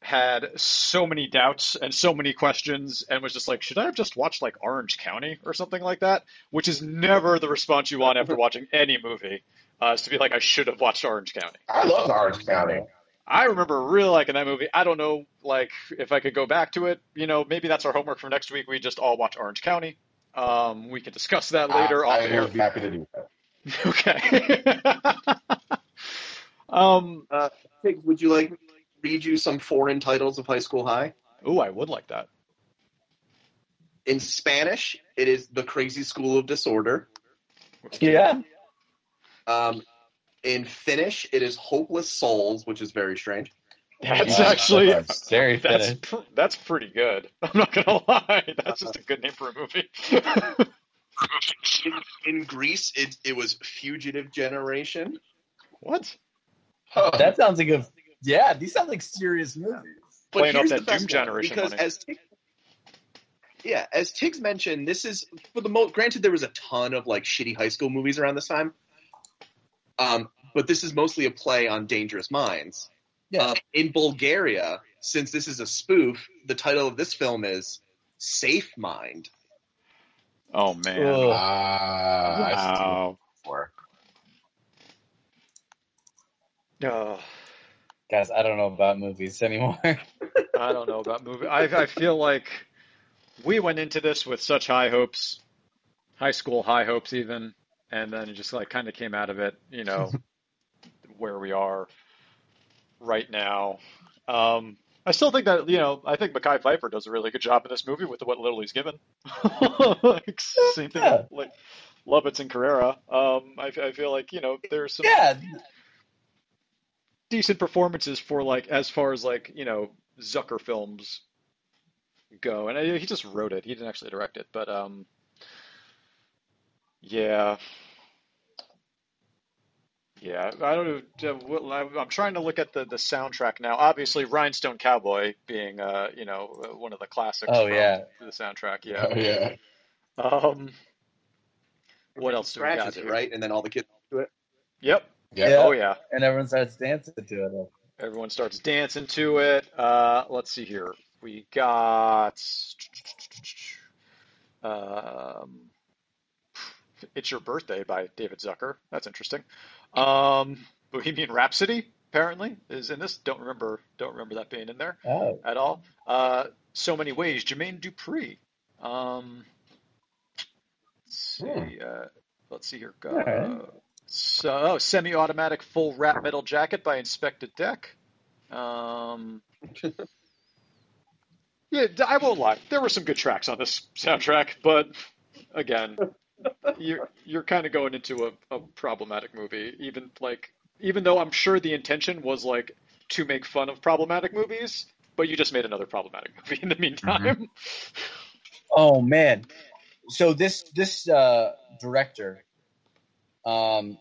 had so many doubts and so many questions, and was just like, should I have just watched like Orange County or something like that? Which is never the response you want after watching any movie. Uh, is to be like, I should have watched Orange County. I love Orange County. I remember really liking that movie. I don't know, like, if I could go back to it. You know, maybe that's our homework for next week. We just all watch Orange County. Um, we can discuss that later I, I air. would be happy to do that. Okay. um. Hey, would you like me to read you some foreign titles of High School High? Oh, I would like that. In Spanish, it is The Crazy School of Disorder. Yeah. Um, in Finnish, it is Hopeless Souls, which is very strange. That's Yeah, actually that's- Very that's pr- that's pretty good. I'm not gonna lie. That's just a good name for a movie. In, in Greece, it, it was Fugitive Generation. what? Huh. That sounds like a yeah. These sound like serious movies. But Playing off that the Doom Generation because money. as Tig, yeah, as Tiggs mentioned, this is for the most. Granted, there was a ton of like shitty high school movies around this time, um, but this is mostly a play on Dangerous Minds. Yeah. Um, in Bulgaria, since this is a spoof, the title of this film is Safe Mind. Oh man. Ugh. Ah, I've seen it Wow. before. Ugh. Guys, I don't know about movies anymore. I don't know about movie. I I feel like we went into this with such high hopes, high school high hopes even, and then it just like kind of came out of it, you know, where we are right now. Um, I still think that you know I think Mekhi Phifer does a really good job in this movie with what little he's given. like, same thing Yeah. like Lovitz and Carrere. Um, I, I feel like you know there's some yeah. Decent performances for like as far as like you know Zucker films go, and I, he just wrote it. He didn't actually direct it, but um, yeah, yeah. I don't know. uh, I'm I'm trying to look at the the soundtrack now. Obviously, Rhinestone Cowboy being uh you know uh, one of the classics. Oh, from yeah. the soundtrack. Yeah, Oh, Yeah. yeah. Um, what else do we got? It, here? right? And then all the kids do it. Yep. Yeah. Yeah. Oh yeah. And everyone starts dancing to it. Everyone starts dancing to it. Uh, let's see here. We got um, "It's Your Birthday" by David Zucker. That's interesting. Um, Bohemian Rhapsody apparently is in this. Don't remember. Don't remember that being in there Oh. at all. Uh, so many ways. Jermaine Dupri. Um, let's see. Uh, let's see here. Uh. So, oh, semi-automatic full wrap metal jacket by Inspectah Deck. Um, yeah, I won't lie. There were some good tracks on this soundtrack, but again, you're you're kind of going into a, a problematic movie. Even like, even though I'm sure the intention was like to make fun of problematic movies, but you just made another problematic movie in the meantime. Oh man. So this this uh director um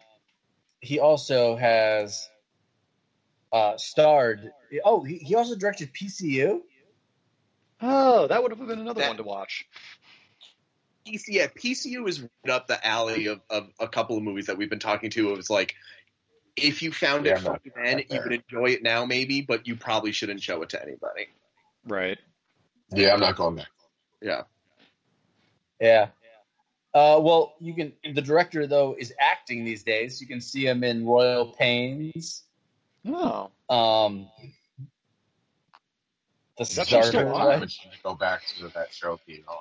he also has uh starred oh he, he also directed PCU? Oh, that would have been another That- one to watch. PC, yeah, PCU is right up the alley of, of a couple of movies that we've been talking to. It was like, if you found Yeah, it I'm not then, right you there. could enjoy it now, maybe, but you probably shouldn't show it to anybody. Right. Yeah, I'm not going back. Yeah. Yeah. Uh well you can the director though is acting these days. You can see him in Royal Pains. Oh. Um the that starter right? go back to that show being on.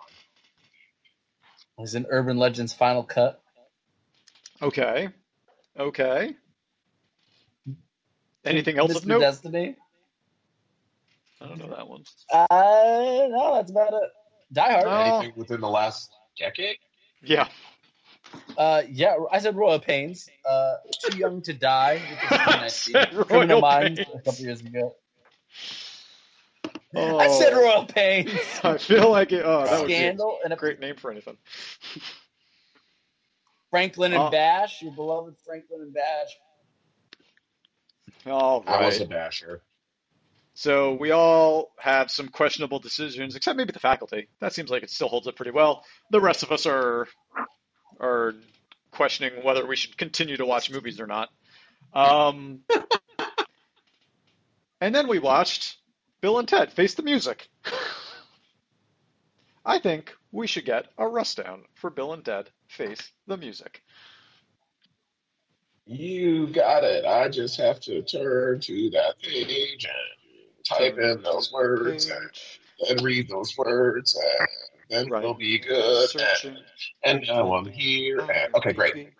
He's in Urban Legends Final Cut. Okay. Okay. Anything else Mr. of note? Destiny? I don't know that one. Uh no, that's about it. Die Hard. Oh. Anything within the last decade? Yeah. Uh, yeah, I said Royal Pains. Uh, Too Young to Die, which is I said Criminal Royal Minds Pains. a couple years ago. Oh, I said Royal Pains. I feel like it. Oh, that would be Scandal and a a great name for anything. Franklin and Oh. Bash, your beloved Franklin and Bash. All I was a basher. So we all have some questionable decisions, except maybe the faculty. That seems like it still holds up pretty well. The rest of us are are questioning whether we should continue to watch movies or not. Um, and then we watched Bill and Ted Face the Music. I think we should get a rust down for Bill and Ted Face the Music. You got it. I just have to turn to that page and type in those words and, and read those words, and then Right. we'll be good. And, and now I'm here. And, okay, great.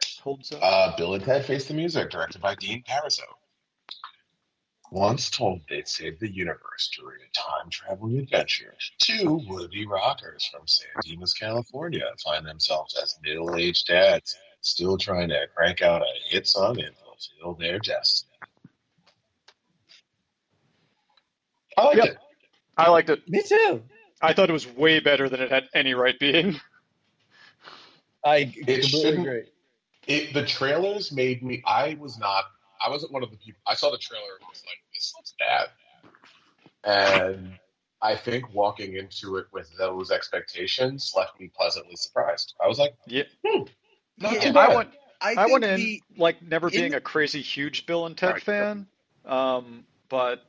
Uh, Bill and Ted Face the Music, directed by Dean Parisot. Once told they'd save the universe during a time traveling adventure, two would be rockers from San Dimas, California find themselves as middle aged dads, still trying to crank out a hit song and fulfill their destiny. I liked Yep. it. I liked it. Me too. I thought it was way better than it had any right being. I completely shouldn't- agree. it. The trailers made me. I was not. I wasn't one of the people. I saw the trailer and was like, "This looks bad," and I think walking into it with those expectations left me pleasantly surprised. I was like, Yeah, "Not Yeah, too I bad." went. I, I think went in the like never being the- a crazy huge Bill and Ted Right. fan, um, but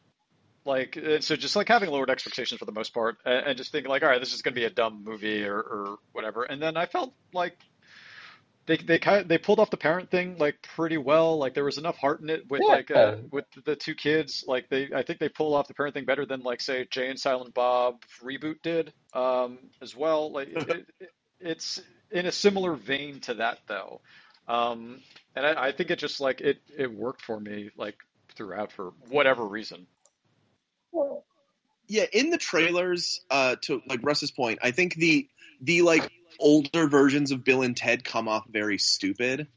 like uh, so just like having lowered expectations for the most part, and, and just thinking like, all right, this is going to be a dumb movie or, or whatever, and then I felt like they they kind of, they pulled off the parent thing like pretty well. Like there was enough heart in it with Yeah. like uh, with the two kids. Like they I think they pulled off the parent thing better than like say Jay and Silent Bob reboot did um, as well. Like it, it, it's in a similar vein to that though. Um, and I, I think it just like it it worked for me like throughout for whatever reason. Yeah in the trailers uh to like russ's point i think the the like older versions of bill and ted come off very stupid.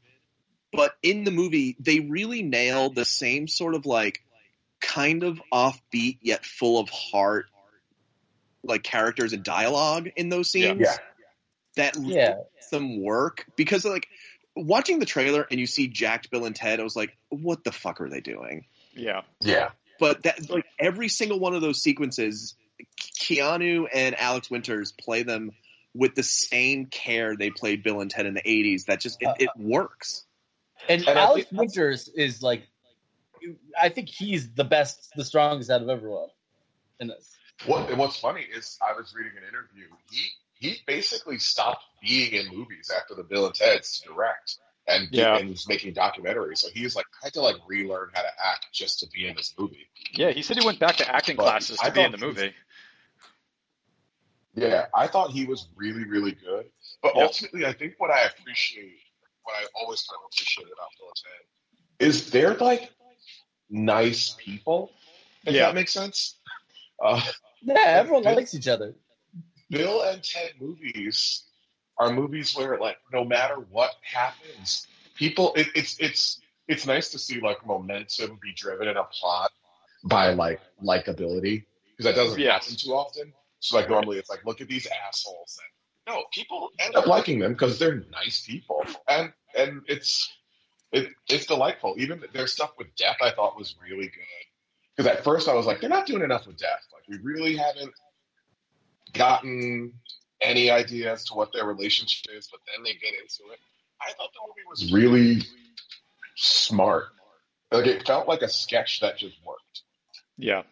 But in the movie they really nail the same sort of like kind of offbeat yet full of heart like characters and dialogue in those scenes Yeah. that Yeah. makes them work. Because like watching the trailer and you see jacked bill and ted i was like what the fuck are they doing? Yeah, Yeah, but that like every single one of those sequences keanu and alex winters play them with the same care they played bill and ted in the 80s that just it, it uh-huh. works And, And Alex think- Winters is like, I think he's the best, the strongest out of everyone in this. What and what's funny is I was reading an interview. He he basically stopped being in movies after the Bill and Ted's to direct and Yeah. and was making documentaries. So he's like I had to like relearn how to act just to be in this movie. yeah. He said he went back to acting But classes to I be in the thought he was- movie. Yeah, I thought he was really really good. But Yeah. ultimately, I think what I appreciate, what I always kind of appreciate about Bill and Ted, is they're like nice people. If Yeah. that makes sense. Uh, Yeah, everyone Bill- likes each other. Bill and Ted movies are movies where like no matter what happens, people it, it's it's it's nice to see like momentum be driven in a plot by like likability because that doesn't Yes. happen too often. So like normally it's like look at these assholes and no people end up liking them because they're nice people and and it's it, it's delightful. Even their stuff with death I thought was really good because at first I was like they're not doing enough with death. Like we really haven't gotten any idea as to what their relationship is, but then they get into it. I thought the movie was really smart. Like it felt like a sketch that just worked. Yeah,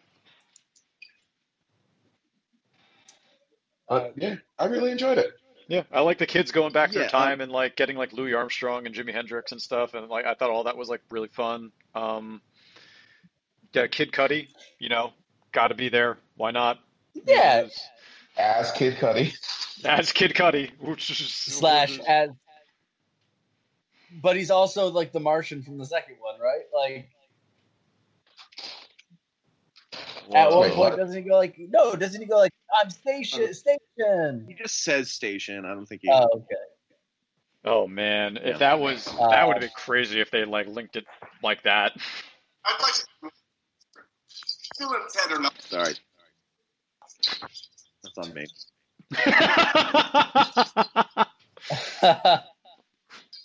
Uh, yeah, I really enjoyed it. yeah. I like the kids going back Yeah, through time and like getting like Louis Armstrong and Jimi Hendrix and stuff, and like I thought all that was like really fun. Um, yeah, Kid Cudi, you know, got to be there. Why not? Yeah. As Kid Cudi. As Kid Cudi, Slash as, but he's also like the Martian from the second one, right? Like at one Wait, point, what? doesn't he go like, no? Doesn't he go like, I'm station, station? he just says station i don't think he Oh, okay. Oh man, if that was Uh, that would have been crazy if they like linked it like that. I'd like to. Bill and Ted sorry that's on me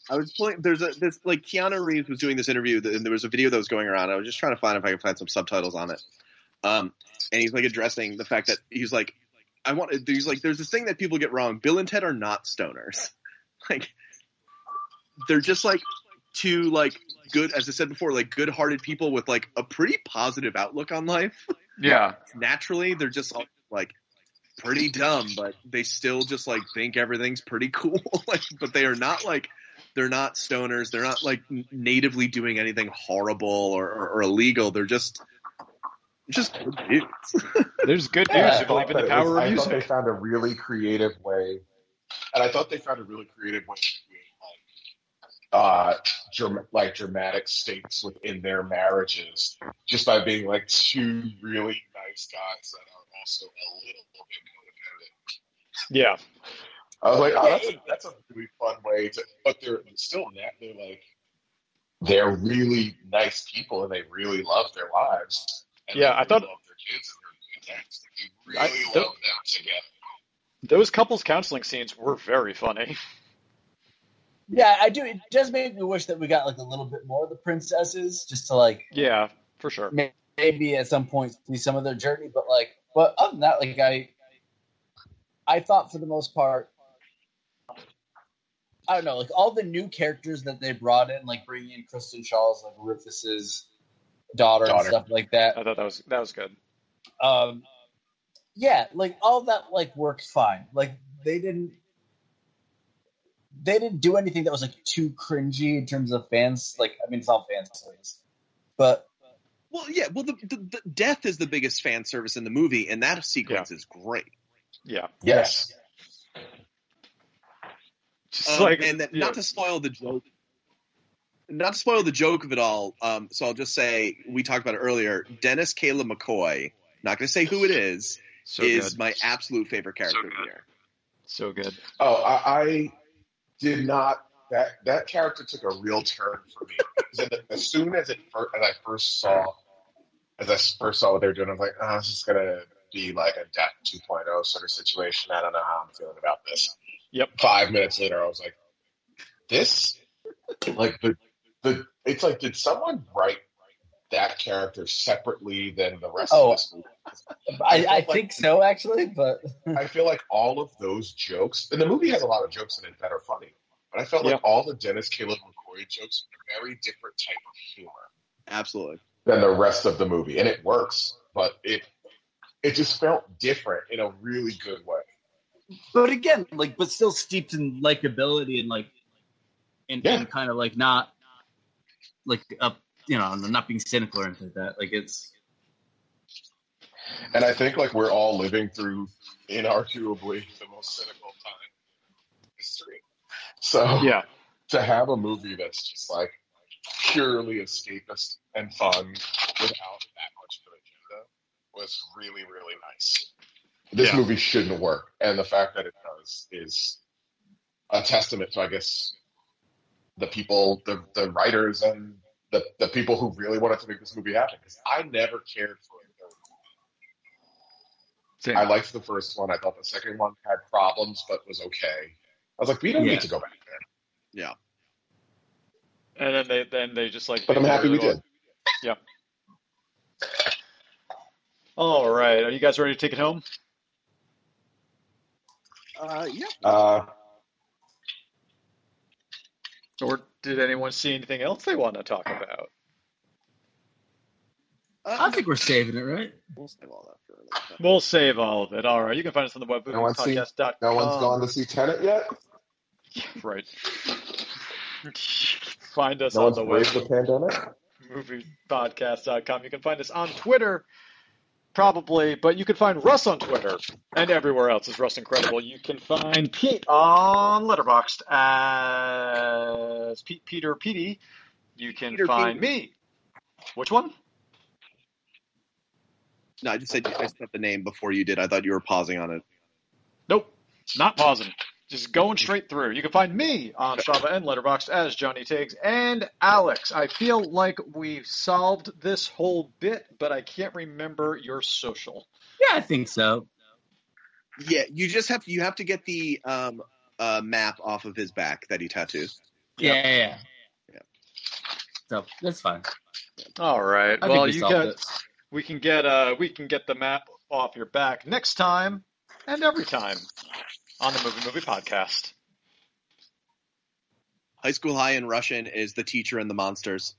I was playing. There's a this like Keanu Reeves was doing this interview, and there was a video that was going around. I was just trying to find if I could find some subtitles on it. Um, and he's like addressing the fact that he's like, I want. He's like, there's this thing that people get wrong. Bill and Ted are not stoners. Like, they're just like two like good, as I said before, like good-hearted people with like a pretty positive outlook on life. Yeah. Naturally, they're just all, like pretty dumb, but they still just like think everything's pretty cool. like, but they are not like they're not stoners. They're not like natively doing anything horrible or, or, or illegal. They're just just good dudes. There's good news. Yeah, you believe in the power that of it was- I thought they found a really creative way, and I thought they found a really creative way to create like, uh, dram- like dramatic stakes within their marriages, just by being like two really nice guys that are also a little bit codependent. Yeah. I was like, oh, that's a, that's a really fun way to, but they're still that They're like, they're really nice people and they really love their lives. And Yeah, they I really thought- love their kids and their parents. They I- really the- love them together. Those couples counseling scenes were very funny. Yeah, I do. It does make me wish that we got like a little bit more of the princesses, just to like Yeah, for sure. may- maybe at some point see some of their journey. But like, but other than that, like I, I thought for the most part, I don't know, like all the new characters that they brought in, like bringing in Kristen Schaal's like Rufus's daughter, and stuff like that. I thought that was that was good. Um, yeah, like all that like worked fine. Like they didn't. They didn't do anything that was like too cringy in terms of fans. Like, I mean, it's all fans, please. but well, yeah. Well, the, the, the death is the biggest fan service in the movie, and that sequence is great. Yeah. Yes. Just Um, like and that, yeah. not to spoil the joke, not to spoil the joke of it all. Um, so I'll just say we talked about it earlier. Dennis Caleb McCoy. Not going to say who it is. so is good. my absolute favorite character good. here. So good. Oh, I, I did not. That that character took a real turn for me. as soon as it as I first saw, as I first saw what they were doing, I was like, oh, this is gonna be like a Death 2.0 sort of situation. I don't know how I'm feeling about this. Yep. Five minutes later, I was like, this, like the the. It's like, did someone write that character separately than the rest Oh. of this movie? I, I like- think so actually. But I feel like all of those jokes, and the movie has a lot of jokes in it that are funny, but I felt Yeah. like all the Dennis Caleb McCoy jokes are a very different type of humor Absolutely. Than the rest of the movie, and it works, but it it just felt different in a really good way. but again, like, but still steeped in likability and like, and, Yeah. and kind of like not like up, you know, not being cynical or anything like that. Like it's And I think like we're all living through inarguably the most cynical time in history. So Yeah. to have a movie that's just like purely escapist and fun without that much of an agenda was really, really nice. This Yeah. movie shouldn't work, and the fact that it does is a testament to, I guess, the people, the the writers, and the the people who really wanted to make this movie happen. Because I never cared for it. Same. I liked the first one. I thought the second one had problems, but was okay. I was like, we don't Yeah. need to go back there. And then they then they just like. But I'm happy we did. Yeah. All right. Are you guys ready to take it home? Uh, yeah. Uh, Or did anyone see anything else they want to talk about? Uh, I think we're saving it, right? we'll save all that for another time. We'll save all of it. All right. You can find us on the web No one's seen- podcast.com. no one's gone to see Tenet yet. Right. Find us No on the web braved the pandemic. moviepodcast.com. You can find us on Twitter, probably, but you can find Russ on Twitter and everywhere else is Russ Incredible. You can find Pete on Letterboxd as Pete Peter Petey. You can Peter find me. Which one? No, I just said I said the name before you did. I thought you were pausing on it. Nope, not pausing just going straight through. You can find me on Strava and Letterboxd as Johnny Tiggs and Alex. I feel like we've solved this whole bit, but I can't remember your social. Yeah, I think so. Yeah, you just have you have to get the um, uh, map off of his back that he tattoos. Yeah, yep. yeah, yeah. So that's fine. All right. I well, we you get it. we can get uh we can get the map off your back next time and every time on the Movie Movie Podcast. High School High in Russian is The Teacher and the Monsters.